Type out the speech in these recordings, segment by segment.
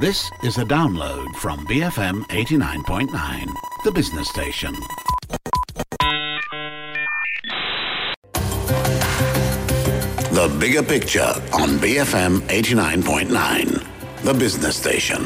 This is a download from BFM 89.9, the business station. The bigger picture on BFM 89.9, the business station.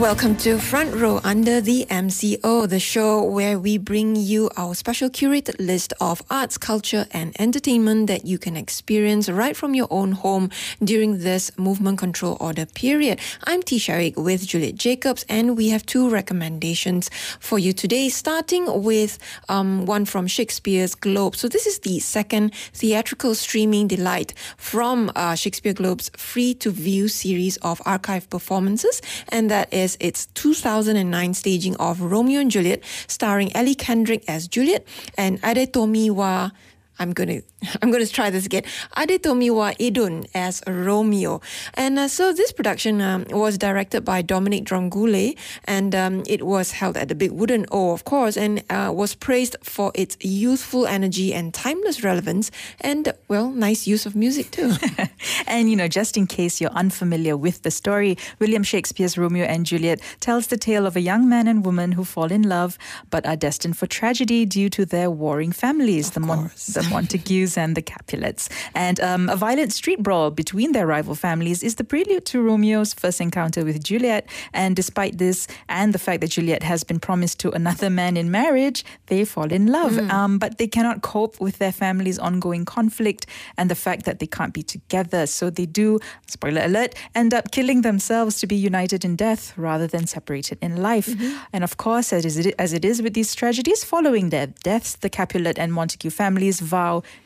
Welcome to Front Row under the MCO, the show where we bring you our special curated list of arts, culture, and entertainment that you can experience right from your own home during this movement control order period. I'm T. Sharik with Juliet Jacobs, and we have two recommendations for you today, starting with um, one from Shakespeare's Globe. So, this is the second theatrical streaming delight from uh, Shakespeare Globe's free to view series of archive performances, and that is its 2009 staging of Romeo and Juliet, starring Ellie Kendrick as Juliet and Adetomiwa. I'm gonna I'm gonna try this again. Adetomiwa Edun as Romeo, and uh, so this production um, was directed by Dominic Dromgoole, and um, it was held at the Big Wooden O, of course, and uh, was praised for its youthful energy and timeless relevance, and well, nice use of music too. and you know, just in case you're unfamiliar with the story, William Shakespeare's Romeo and Juliet tells the tale of a young man and woman who fall in love but are destined for tragedy due to their warring families, Of the, Mon- the Montagues and the Capulets. And um, a violent street brawl between their rival families is the prelude to Romeo's first encounter with Juliet. And despite this, and the fact that Juliet has been promised to another man in marriage, they fall in love. Um, but they cannot cope with their family's ongoing conflict and the fact that they can't be together. So they do, spoiler alert, end up killing themselves to be united in death rather than separated in life. And of course, as it, as it is with these tragedies, following their deaths, the Capulet and Montague families vow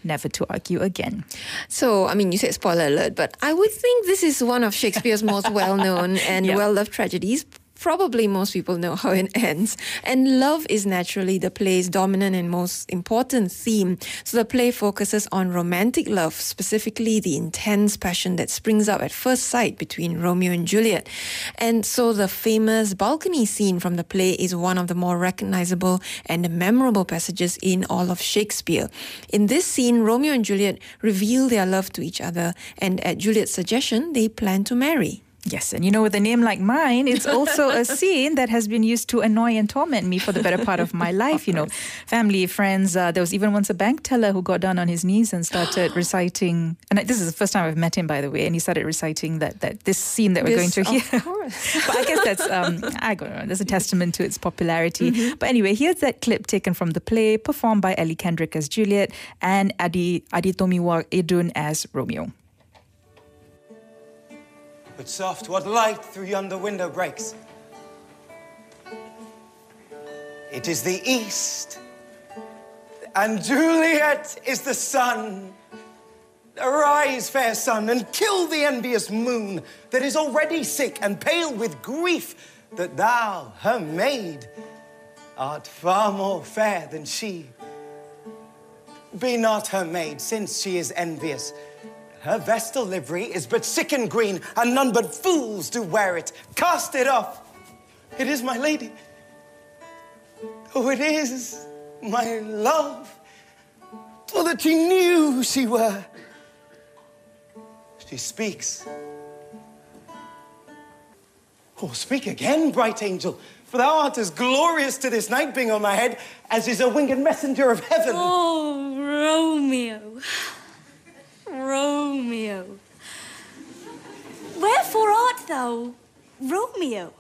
never to argue again. So, I mean, you said spoiler alert, but I would think this is one of Shakespeare's most well known and Yeah. well loved tragedies. Probably most people know how it ends. And love is naturally the play's dominant and most important theme. So the play focuses on romantic love, specifically the intense passion that springs up at first sight between Romeo and Juliet. And so the famous balcony scene from the play is one of the more recognizable and memorable passages in all of Shakespeare. In this scene, Romeo and Juliet reveal their love to each other, and at Juliet's suggestion, they plan to marry. Yes, and you know, with a name like mine, it's also a scene that has been used to annoy and torment me for the better part of my life. You know, family, friends. Uh, there was even once a bank teller who got down on his knees and started reciting. And this is the first time I've met him, by the way. And he started reciting that that this scene that we're going This, to of hear. course. but I guess that's um, I don't know. There's a testament to its popularity. But anyway, here's that clip taken from the play, performed by Ellie Kendrick as Juliet and Adi Adetomiwa Edun as Romeo. But soft, what light through yonder window breaks? It is the east, and Juliet is the sun. Arise, fair sun, and kill the envious moon that is already sick and pale with grief that thou, her maid, art far more fair than she. Be not her maid, since she is envious. Her vestal livery is but sick and green, and none but fools do wear it. Cast it off. It is my lady. Oh, it is my love. For that she knew she were. She speaks. Oh, speak again, bright angel, for thou art as glorious to this night being on my head as is a winged messenger of heaven. Oh, Romeo. Romeo. Wherefore art thou Romeo?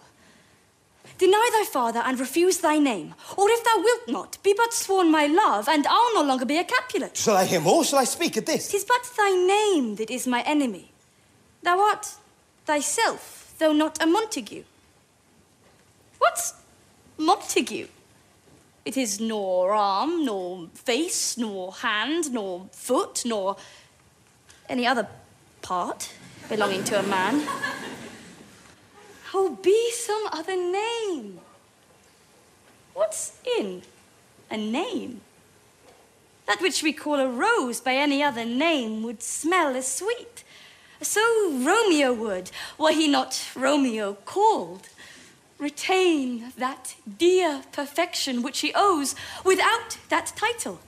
Deny thy father and refuse thy name, or if thou wilt not, be but sworn my love, and I'll no longer be a Capulet. Shall I hear more? Shall I speak at this? Tis but thy name that is my enemy. Thou art thyself, though not a Montague. What's Montague? It is nor arm, nor face, nor hand, nor foot, nor any other part belonging to a man. Oh, be some other name. What's in a name? That which we call a rose by any other name would smell as sweet. So Romeo would, were he not Romeo called, retain that dear perfection which he owes without that title.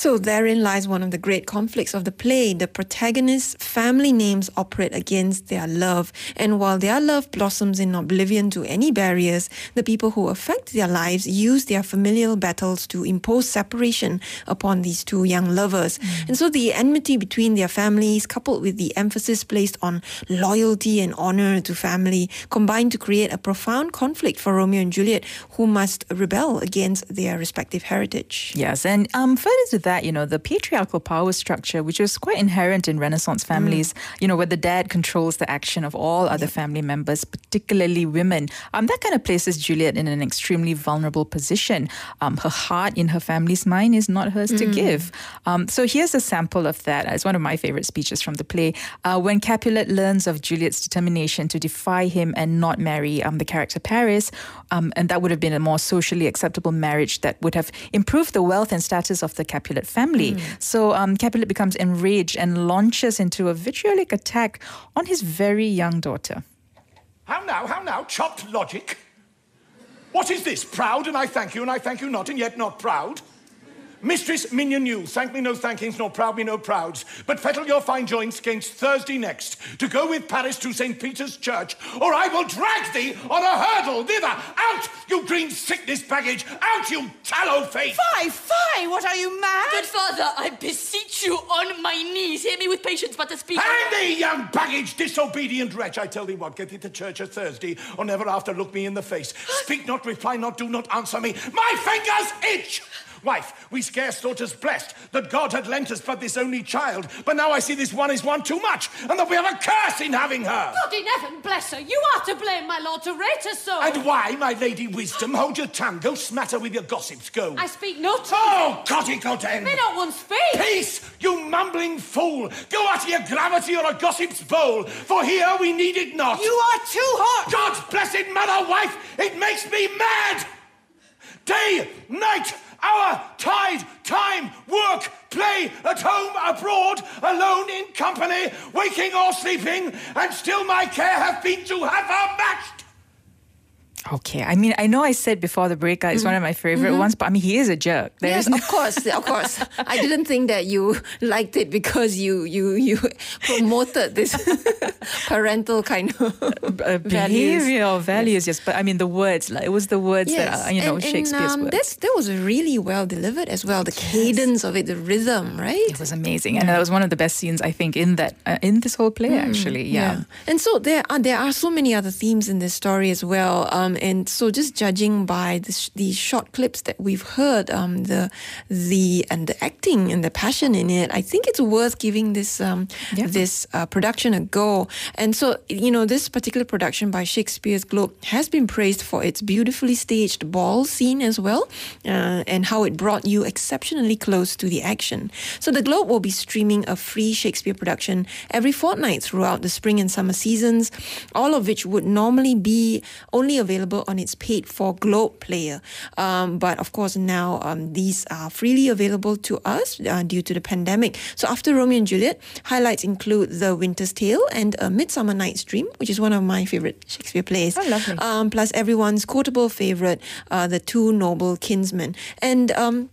So therein lies one of the great conflicts of the play. The protagonist's family names operate against their love, and while their love blossoms in oblivion to any barriers, the people who affect their lives use their familial battles to impose separation upon these two young lovers. And so the enmity between their families, coupled with the emphasis placed on loyalty and honor to family, combine to create a profound conflict for Romeo and Juliet, who must rebel against their respective heritage. Yes, and um, further to that, you know, the patriarchal power structure, which was quite inherent in Renaissance families, you know, where the dad controls the action of all other family members, particularly women, um, that kind of places Juliet in an extremely vulnerable position. Um, her heart in her family's mind is not hers to give. Um, so here's a sample of that. It's one of my favorite speeches from the play. Uh, when Capulet learns of Juliet's determination to defy him and not marry um, the character Paris, um, and that would have been a more socially acceptable marriage that would have improved the wealth and status of the Capulet family. So um, Capulet becomes enraged and launches into a vitriolic attack on his very young daughter. How now, how now, chopped logic? What is this? Proud, and I thank you, and I thank you not, and yet not proud? Mistress Minion you, thank me no thankings, nor proud me no prouds, but fettle your fine joints gainst Thursday next, to go with Paris to St. Peter's Church, or I will drag thee on a hurdle thither. Out, you green sickness baggage! Out, you tallow face! Fie, fie! What are you mad? Good father, I beseech you on my knees. Hear me with patience, but to speak. Hang thee, young baggage, disobedient wretch! I tell thee what, get thee to church a Thursday, or never after look me in the face. Speak not, reply not, do not answer me. My fingers itch! Wife, we scarce thought us blessed that God had lent us but this only child, but now I see this one is one too much, and that we have a curse in having her. God in heaven bless her. You are to blame, my lord, to rate her so. And why, my lady wisdom? Hold your tongue, go smatter with your gossips, go. I speak not. Oh, Cotticoten! May not one speak. Peace, you mumbling fool! Go out of your gravity or a gossip's bowl, for here we need it not. You are too hot! God's blessed mother wife, it makes me mad! Day, night, hour, tide, time, work, play, at home, abroad, alone, in company, waking or sleeping, and still my care hath been to have her matched. Okay, I mean, I know I said before the breakout is one of my favorite ones, but I mean, he is a jerk. There Yes, is no- of course, of course. I didn't think that you liked it because you you you promoted this parental kind of uh, values. behavior values, yes. But I mean, the words, like, it was the words that are, you know, and, and, Shakespeare's um, words. That was really well delivered as well. The cadence of it, the rhythm, right? It was amazing, and that was one of the best scenes I think in that uh, in this whole play. Actually, yeah. And so there are there are so many other themes in this story as well. Um, and so just judging by the these short clips that we've heard, um, the the and the acting and the passion in it, I think it's worth giving this um Yeah. this uh, production a go. And so you know this particular production by Shakespeare's Globe has been praised for its beautifully staged ball scene as well, uh, and how it brought you exceptionally close to the action. So the Globe will be streaming a free Shakespeare production every fortnight throughout the spring and summer seasons, all of which would normally be only available on its paid for Globe player. Um, but of course, now um, these are freely available to us uh, due to the pandemic. So after Romeo and Juliet, highlights include The Winter's Tale and A Midsummer Night's Dream, which is one of my favorite Shakespeare plays. Oh, lovely. Um, plus everyone's quotable favorite, uh, The Two Noble Kinsmen. And um,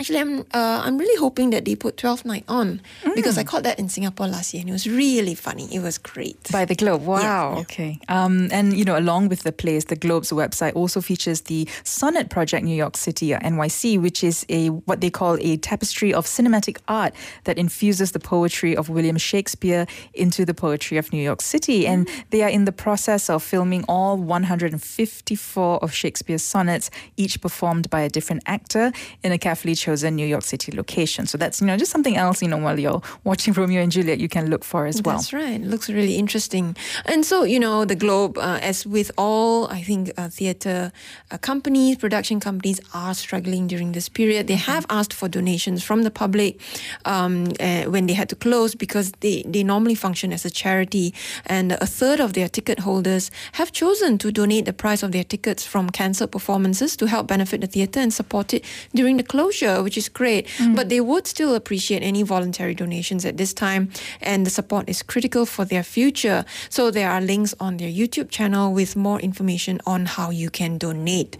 Actually, I'm uh, I'm really hoping that they put 12th Night on because I caught that in Singapore last year and it was really funny. It was great. By the Globe. Wow. yeah. Okay. Um, and, you know, along with the plays, the Globe's website also features the Sonnet Project New York City, or NYC, which is a what they call a tapestry of cinematic art that infuses the poetry of William Shakespeare into the poetry of New York City. And they are in the process of filming all 154 of Shakespeare's sonnets, each performed by a different actor in a carefully chosen New York City location. So that's, you know, just something else, you know, while you're watching Romeo and Juliet, you can look for as well. That's right. Looks really interesting. And so, you know, the Globe, uh, as with all, I think, uh, theatre uh, companies, production companies are struggling during this period. They have asked for donations from the public um, uh, when they had to close because they, they normally function as a charity. And a third of their ticket holders have chosen to donate the price of their tickets from cancelled performances to help benefit the theatre and support it during the closure, which is great. But they would still appreciate any voluntary donations at this time, and the support is critical for their future. So there are links on their YouTube channel with more information on how you can donate.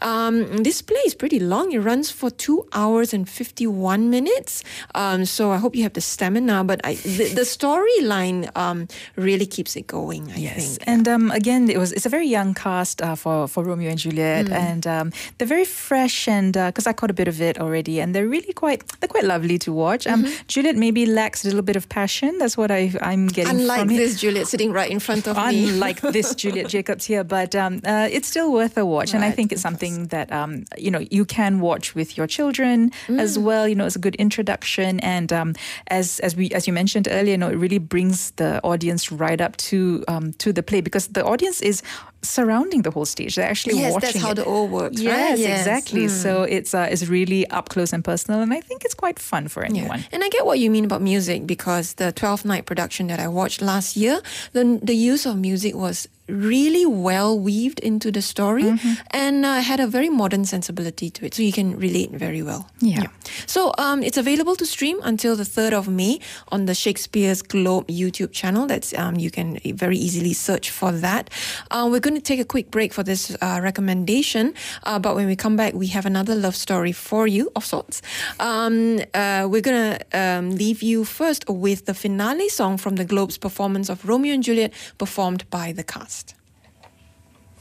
Um, this play is pretty long. It runs for two hours and 51 minutes. Um, so I hope you have the stamina, but I, the, the storyline um, really keeps it going, I Yes, think. and um, again, it was it's a very young cast uh, for for Romeo and Juliet, Mm. and um, they're very fresh, and because I caught a bit of it already, and they're really quite they're quite lovely to watch. Um, Mm-hmm. Juliet maybe lacks a little bit of passion. That's what I I'm getting Unlike from it. this Juliet sitting right in front of me. Unlike this Juliet Jacobs here, but um, uh, it's still worth a watch, and I think it's something that um, you know you can watch with your children as Mm. well. You know, it's a good introduction, and um, as as we as you mentioned earlier, you know, it really brings the audience right up to um, to the play because the audience is surrounding the whole stage. They're actually Yes, watching. that's how it. the O works, Yes, right? Yes. exactly. Mm. So it's uh, it's really up close and personal, and I think it's quite fun for anyone. Yeah. And I get what you mean about music because the 12 night production that I watched last year, the, the use of music was really well weaved into the story Mm-hmm. and uh, had a very modern sensibility to it. So you can relate very well. Yeah. So um, it's available to stream until the 3rd of May on the Shakespeare's Globe YouTube channel. That's um, You can very easily search for that. Uh, we're going to take a quick break for this uh, recommendation. Uh, but when we come back, we have another love story for you of sorts. Um, uh, we're going to um, leave you first with the finale song from the Globe's performance of Romeo and Juliet performed by the cast.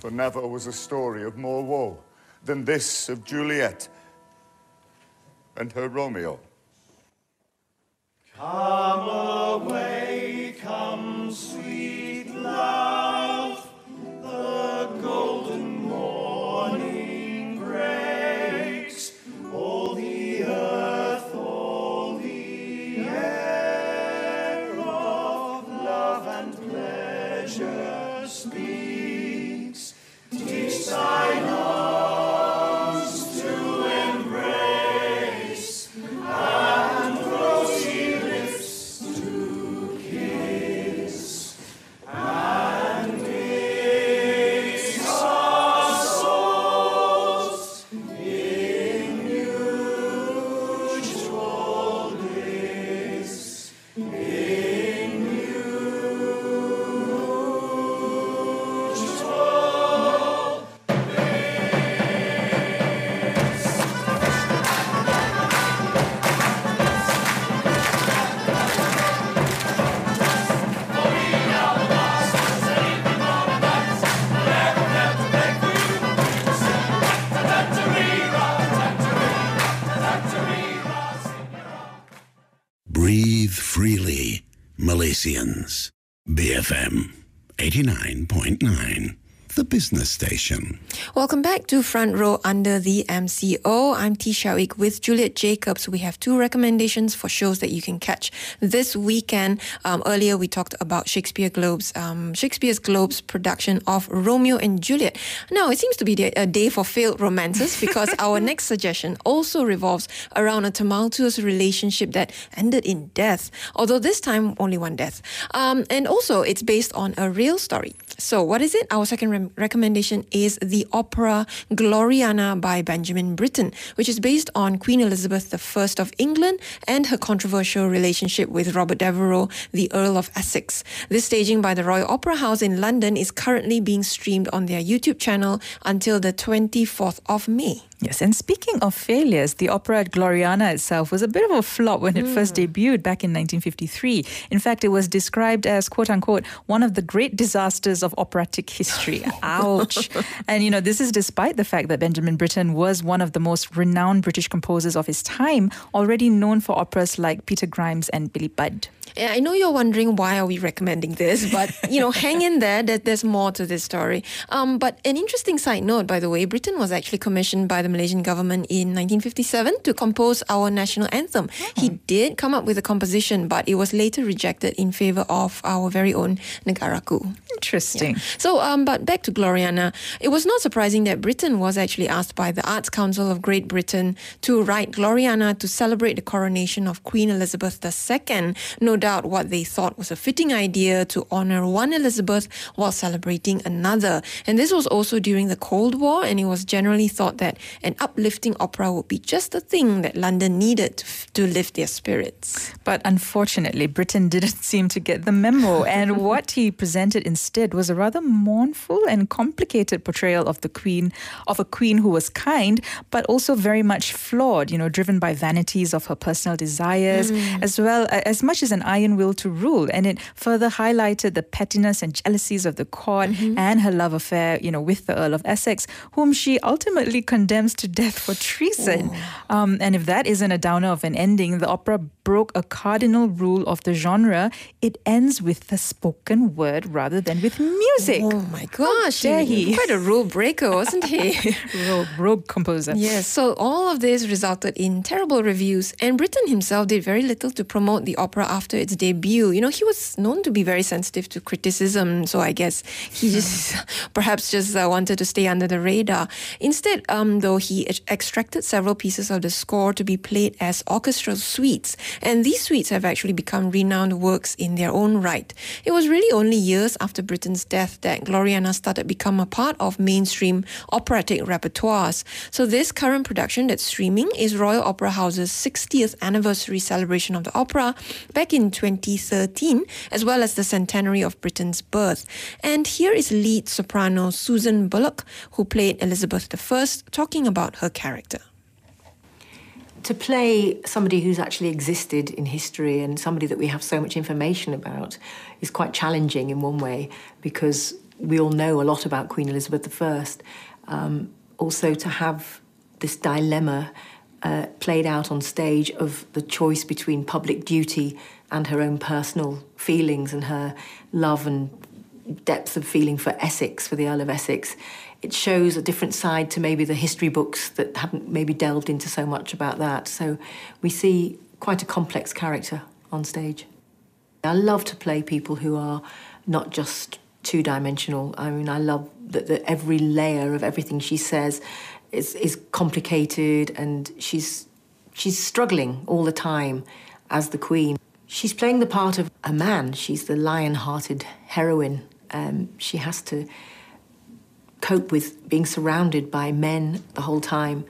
For never was a story of more woe than this of Juliet and her Romeo. Come away, come, sweet love. Breathe freely, Malaysians. BFM 89.9, the business station. Welcome back to Front Row Under the MCO. I'm T. Shawik with Juliet Jacobs. We have two recommendations for shows that you can catch this weekend. Um, earlier, we talked about Shakespeare Globe's um, Shakespeare's Globe's production of Romeo and Juliet. Now, it seems to be a day for failed romances because our next suggestion also revolves around a tumultuous relationship that ended in death. Although this time only one death, um, and also it's based on a real story. So, what is it? Our second rem- recommendation is the opera Gloriana by Benjamin Britten, which is based on Queen Elizabeth I of England and her controversial relationship with Robert Devereux, the Earl of Essex. This staging by the Royal Opera House in London is currently being streamed on their YouTube channel until the 24th of May. Yes, and speaking of failures, the opera at Gloriana itself was a bit of a flop when it first debuted back in 1953. In fact, it was described as, quote unquote, one of the great disasters of operatic history. Ouch. and, you know, this is despite the fact that Benjamin Britten was one of the most renowned British composers of his time, already known for operas like Peter Grimes and Billy Budd. Yeah, I know you're wondering why are we recommending this, but you know, hang in there. That there's more to this story. Um, but an interesting side note, by the way, Britten was actually commissioned by the Malaysian government in 1957 to compose our national anthem. He did come up with a composition, but it was later rejected in favor of our very own Negaraku. Interesting. So, um, but back to Gloriana. It was not surprising that Britten was actually asked by the Arts Council of Great Britain to write Gloriana to celebrate the coronation of Queen Elizabeth II. No doubt what they thought was a fitting idea to honor one Elizabeth while celebrating another. And this was also during the Cold War, and it was generally thought that an uplifting opera would be just the thing that London needed to lift their spirits. But unfortunately, Britten didn't seem to get the memo, and what he presented instead was a rather mournful and complicated portrayal of the queen, of a queen who was kind, but also very much flawed, you know, driven by vanities of her personal desires, mm. as well as much as an iron will to rule. And it further highlighted the pettiness and jealousies of the court mm-hmm. and her love affair, you know, with the Earl of Essex, whom she ultimately condemns to death for treason. Oh. Um, and if that isn't a downer of an ending, the opera broke a cardinal rule of the genre. It ends with the spoken word rather than with music. Oh my gosh, dare he? Quite a rule breaker, wasn't he? rogue, rogue composer. Yes, so all of this resulted in terrible reviews, and Britten himself did very little to promote the opera after its debut. You know, he was known to be very sensitive to criticism, so I guess he just perhaps just uh, wanted to stay under the radar. Instead, um, though, he extracted several pieces of the score to be played as orchestral suites, and these suites have actually become renowned works in their own right. It was really only years after Britten's death that Gloriana started become a part of mainstream operatic repertoires. So this current production that's streaming is Royal Opera House's 60th anniversary celebration of the opera back in 2013, as well as the centenary of Britten's birth. And here is lead soprano Susan Bullock, who played Elizabeth I, talking about her character to play somebody who's actually existed in history and somebody that we have so much information about is quite challenging in one way because we all know a lot about Queen Elizabeth I. Um, also, to have this dilemma uh, played out on stage of the choice between public duty and her own personal feelings and her love and depth of feeling for Essex, for the Earl of Essex, it shows a different side to maybe the history books that haven't maybe delved into so much about that. So we see quite a complex character on stage. I love to play people who are not just two dimensional. I mean, I love that, that every layer of everything she says is, is complicated and she's, she's struggling all the time as the queen. She's playing the part of a man. She's the lion hearted heroine. Um, she has to cope with being surrounded by men the whole time.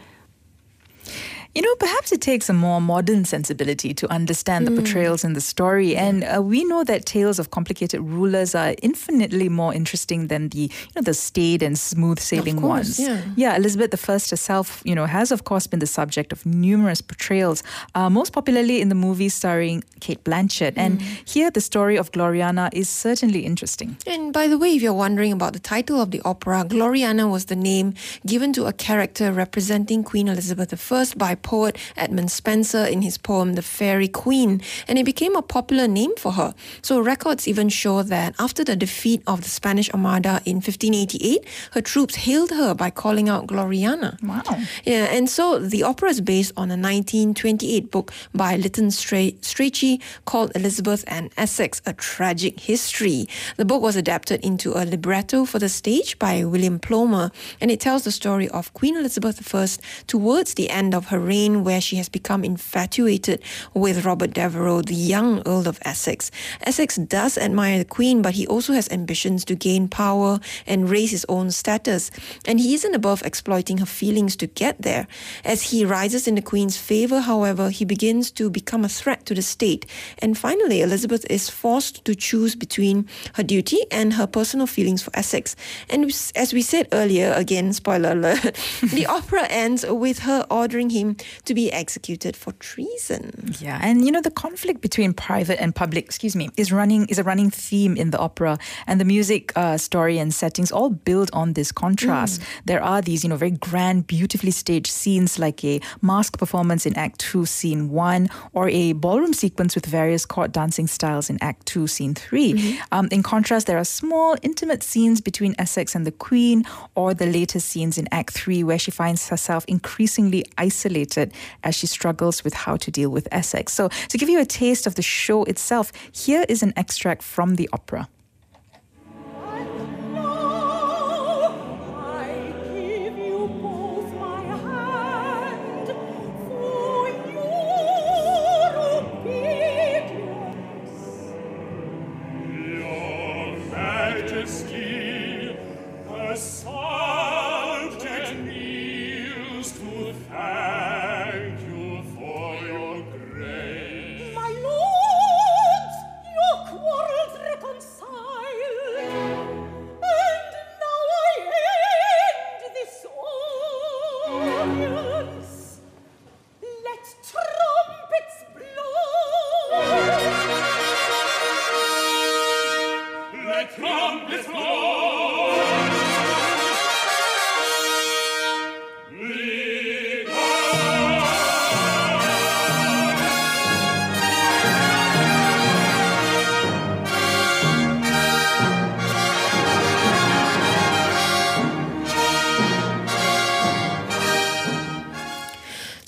You know, perhaps it takes a more modern sensibility to understand the hmm. portrayals in the story. And uh, we know that tales of complicated rulers are infinitely more interesting than the, you know, the staid and smooth sailing ones. Yeah. yeah, Elizabeth I herself, you know, has of course been the subject of numerous portrayals, uh, most popularly in the movie starring Cate Blanchett. Mm. And here the story of Gloriana is certainly interesting. And by the way, if you're wondering about the title of the opera, Gloriana was the name given to a character representing Queen Elizabeth I by poet Edmund Spenser in his poem The Faerie Queene, and it became a popular name for her. So records even show that after the defeat of the Spanish Armada in 1588, her troops hailed her by calling out Gloriana. Wow. Yeah, and so the opera is based on a 1928 book by Lytton Strachey called Elizabeth and Essex, A Tragic History. The book was adapted into a libretto for the stage by William Plomer, and it tells the story of Queen Elizabeth I towards the end of her reign where she has become infatuated with Robert Devereux, the young Earl of Essex. Essex does admire the Queen, but he also has ambitions to gain power and raise his own status, and he isn't above exploiting her feelings to get there. As he rises in the Queen's favor, however, he begins to become a threat to the state, and finally, Elizabeth is forced to choose between her duty and her personal feelings for Essex. And as we said earlier, again, spoiler alert, the opera ends with her ordering him to be executed for treason. Yeah, and you know the conflict between private and public, excuse me, is running is a running theme in the opera, and the music, uh, story, and settings all build on this contrast. Mm. There are these, you know, very grand, beautifully staged scenes like a masque performance in Act Two, Scene One, or a ballroom sequence with various court dancing styles in Act Two, Scene 3 mm-hmm. um, in contrast, there are small, intimate scenes between Essex and the Queen, or the later scenes in Act Three where she finds herself increasingly isolated as she struggles with how to deal with Essex. So, to give you a taste of the show itself, here is an extract from the opera.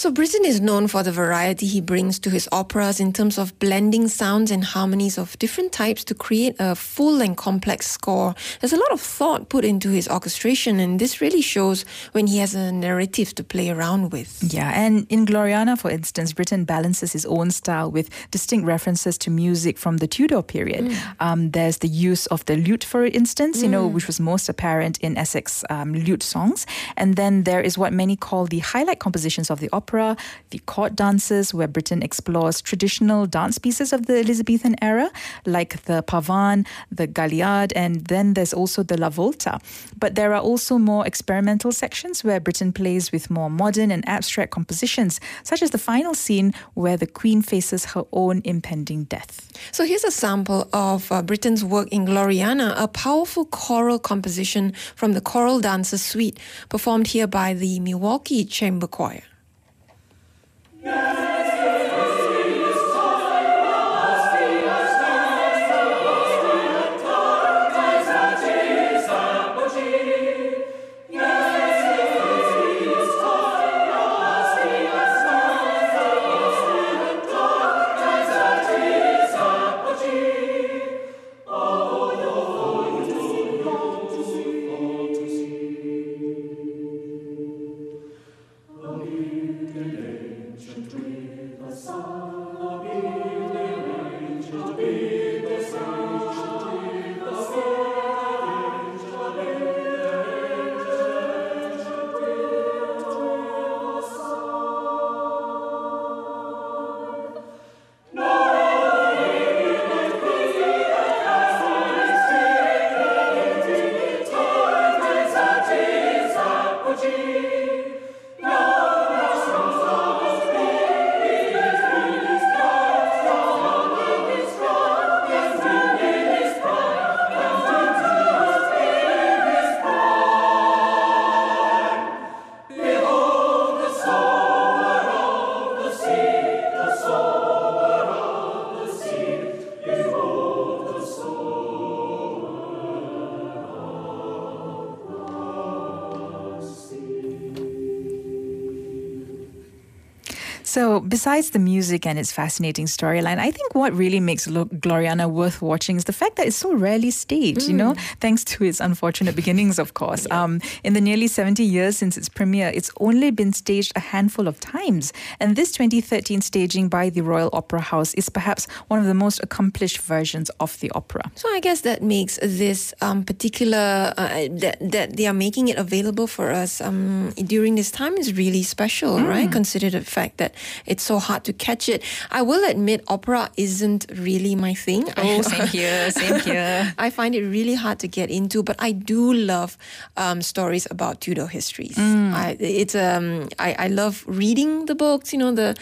So Britten is known for the variety he brings to his operas in terms of blending sounds and harmonies of different types to create a full and complex score. There's a lot of thought put into his orchestration, and this really shows when he has a narrative to play around with. Yeah, and in Gloriana, for instance, Britten balances his own style with distinct references to music from the Tudor period. Mm. Um, there's the use of the lute, for instance, mm. you know, mm. which was most apparent in Essex um, lute songs. And then there is what many call the highlight compositions of the opera opera, the court dances, where Britten explores traditional dance pieces of the Elizabethan era, like the pavan, the galliard, and then there's also the la volta. But there are also more experimental sections where Britten plays with more modern and abstract compositions, such as the final scene where the queen faces her own impending death. So here's a sample of uh, Britten's work in Gloriana, a powerful choral composition from the Choral Dancers Suite, performed here by the Milwaukee Chamber Choir. Yeah. So, besides the music and its fascinating storyline, I think what really makes Gloriana worth watching is the fact that it's so rarely staged, mm. you know, mm. thanks to its unfortunate beginnings, of course. Yeah. Um, in the nearly 70 years since its premiere, it's only been staged a handful of times. And this 2013 staging by the Royal Opera House is perhaps one of the most accomplished versions of the opera. So, I guess that makes this um, particular, uh, that, that they are making it available for us um, during this time is really special, mm. right? Consider the fact that it's so hard to catch it. I will admit, opera isn't really my thing. Oh, same here, same here. I find it really hard to get into, but I do love um, stories about Tudor histories. Mm. I, it's um, I, I love reading the books, you know, the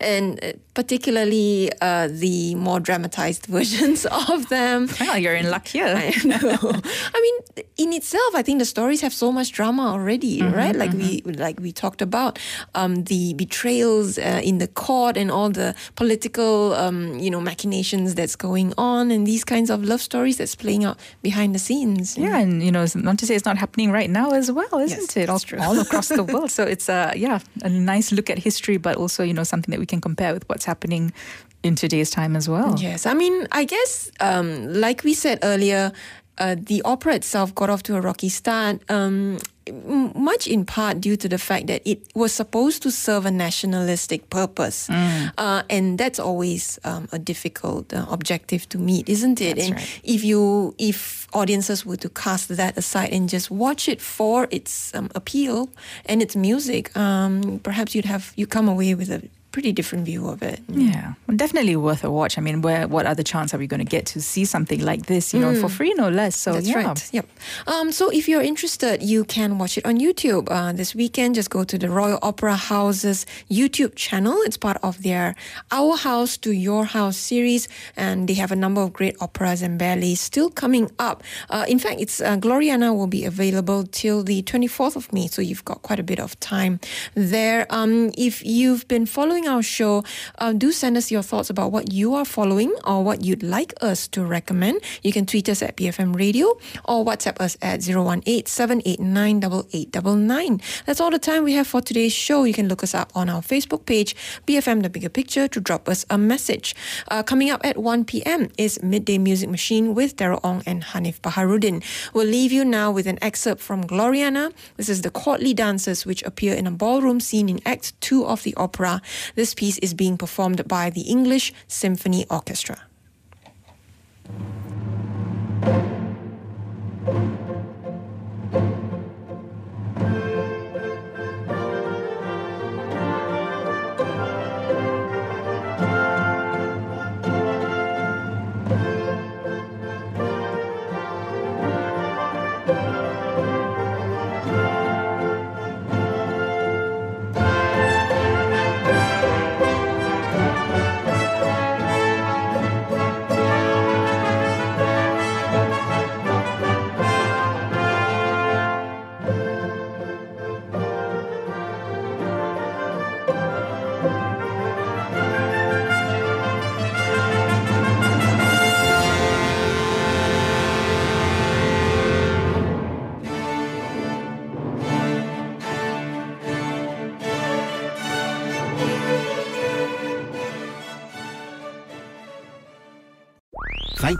and particularly uh, the more dramatized versions of them. Well, you're in luck here. I know. I mean, in itself, I think the stories have so much drama already, mm-hmm, right? Like mm-hmm. we like we talked about um, the betrayals uh, in the court and all the political, um, you know, machinations that's going on, and these kinds of love stories that's playing out behind the scenes. Yeah, and you know, not to say it's not happening right now as well, isn't yes, it? All, all across the world. So it's a uh, yeah, a nice look at history, but also you know something that we can compare with what's happening in today's time as well. Yes, I mean, I guess, um, like we said earlier, uh, the opera itself got off to a rocky start. Um, much in part due to the fact that it was supposed to serve a nationalistic purpose. Mm. Uh, and that's always um, a difficult uh, objective to meet, isn't it? That's and right. if you, if audiences were to cast that aside and just watch it for its um, appeal and its music, um, perhaps you'd have, you come away with a pretty different view of it. Yeah, well, definitely worth a watch. I mean, where what other chance are we going to get to see something like this? You know, for free, no less. So That's yeah. right. Yep. Um, so if you're interested, you can watch it on YouTube uh, this weekend. Just go to the Royal Opera House's YouTube channel. It's part of their Our House to Your House series, and they have a number of great operas and ballets still coming up. Uh, in fact, it's uh, Gloriana will be available till the 24th of May, so you've got quite a bit of time there. Um, if you've been following our show, uh, do send us your thoughts about what you are following or what you'd like us to recommend. You can tweet us at BFM Radio or WhatsApp us at 018 789 That's all the time we have for today's show. You can look us up on our Facebook page, BFM The Bigger Picture, to drop us a message. Uh, coming up at 1 p.m. is Midday Music Machine with Daryl Ong and Hanif Baharuddin. We'll leave you now with an excerpt from Gloriana. This is the courtly dances which appear in a ballroom scene in Act 2 of the opera. This piece is being performed by the English Symphony Orchestra.